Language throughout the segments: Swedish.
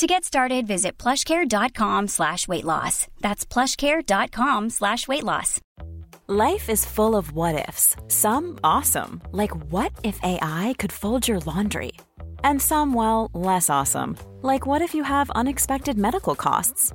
To get started, visit plushcare.com slash weight loss. That's plushcare.com slash weight loss. Life is full of what-ifs. Some awesome, like what if AI could fold your laundry? And some, well, less awesome, like what if you have unexpected medical costs?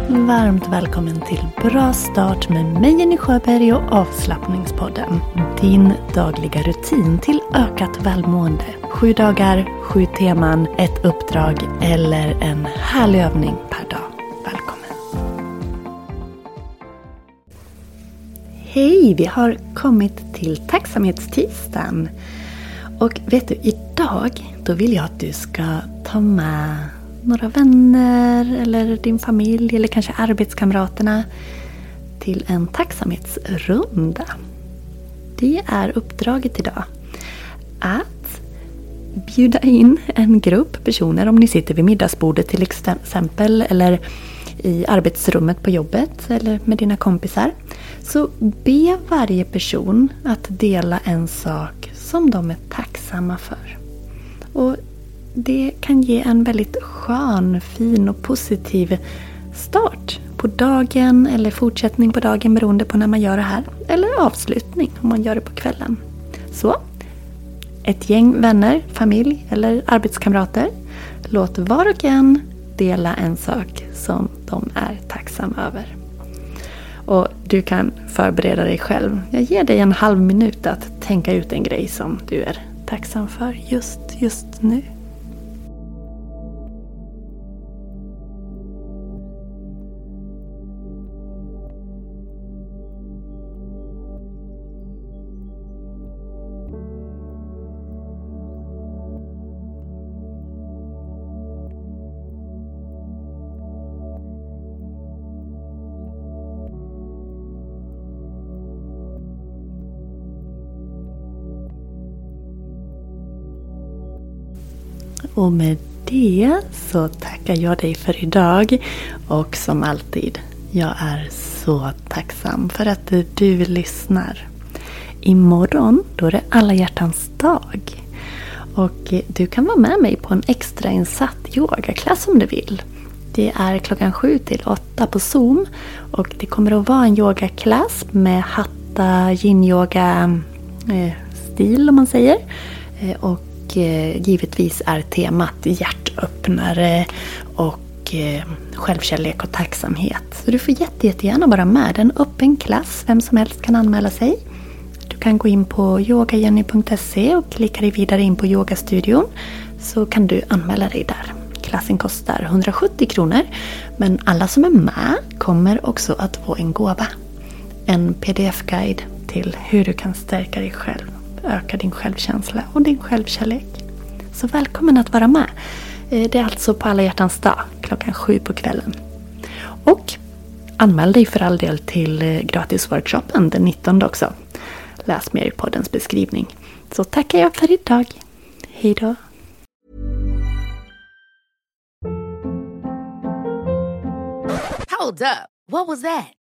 Varmt välkommen till Bra start med mig Jenny Sjöberg och avslappningspodden. Din dagliga rutin till ökat välmående. Sju dagar, sju teman, ett uppdrag eller en härlig övning per dag. Välkommen! Hej! Vi har kommit till tacksamhetstisdagen. Och vet du, idag då vill jag att du ska ta med några vänner eller din familj eller kanske arbetskamraterna till en tacksamhetsrunda. Det är uppdraget idag. Att bjuda in en grupp personer om ni sitter vid middagsbordet till exempel eller i arbetsrummet på jobbet eller med dina kompisar. Så be varje person att dela en sak som de är tacksamma för. Och det kan ge en väldigt skön, fin och positiv start på dagen eller fortsättning på dagen beroende på när man gör det här. Eller avslutning om man gör det på kvällen. Så, ett gäng vänner, familj eller arbetskamrater. Låt var och en dela en sak som de är tacksamma över. Och du kan förbereda dig själv. Jag ger dig en halv minut att tänka ut en grej som du är tacksam för just, just nu. Och med det så tackar jag dig för idag. Och som alltid, jag är så tacksam för att du lyssnar. Imorgon, då är det alla hjärtans dag. Och du kan vara med mig på en extrainsatt yogaklass om du vill. Det är klockan sju till åtta på Zoom. Och det kommer att vara en yogaklass med hatta yin-yoga eh, stil om man säger. Eh, och och givetvis är temat hjärtöppnare och eh, självkärlek och tacksamhet. Så du får jätte, jättegärna vara med. Det är en öppen klass. Vem som helst kan anmäla sig. Du kan gå in på yogajenny.se och klicka dig vidare in på yogastudion. Så kan du anmäla dig där. Klassen kostar 170 kronor. Men alla som är med kommer också att få en gåva. En pdf-guide till hur du kan stärka dig själv öka din självkänsla och din självkärlek. Så välkommen att vara med. Eh, det är alltså på alla hjärtans dag klockan sju på kvällen. Och anmäl dig för all del till eh, gratisworkshopen den 19 också. Läs mer i poddens beskrivning. Så tackar jag för idag. Hej då. Hold up. What was that?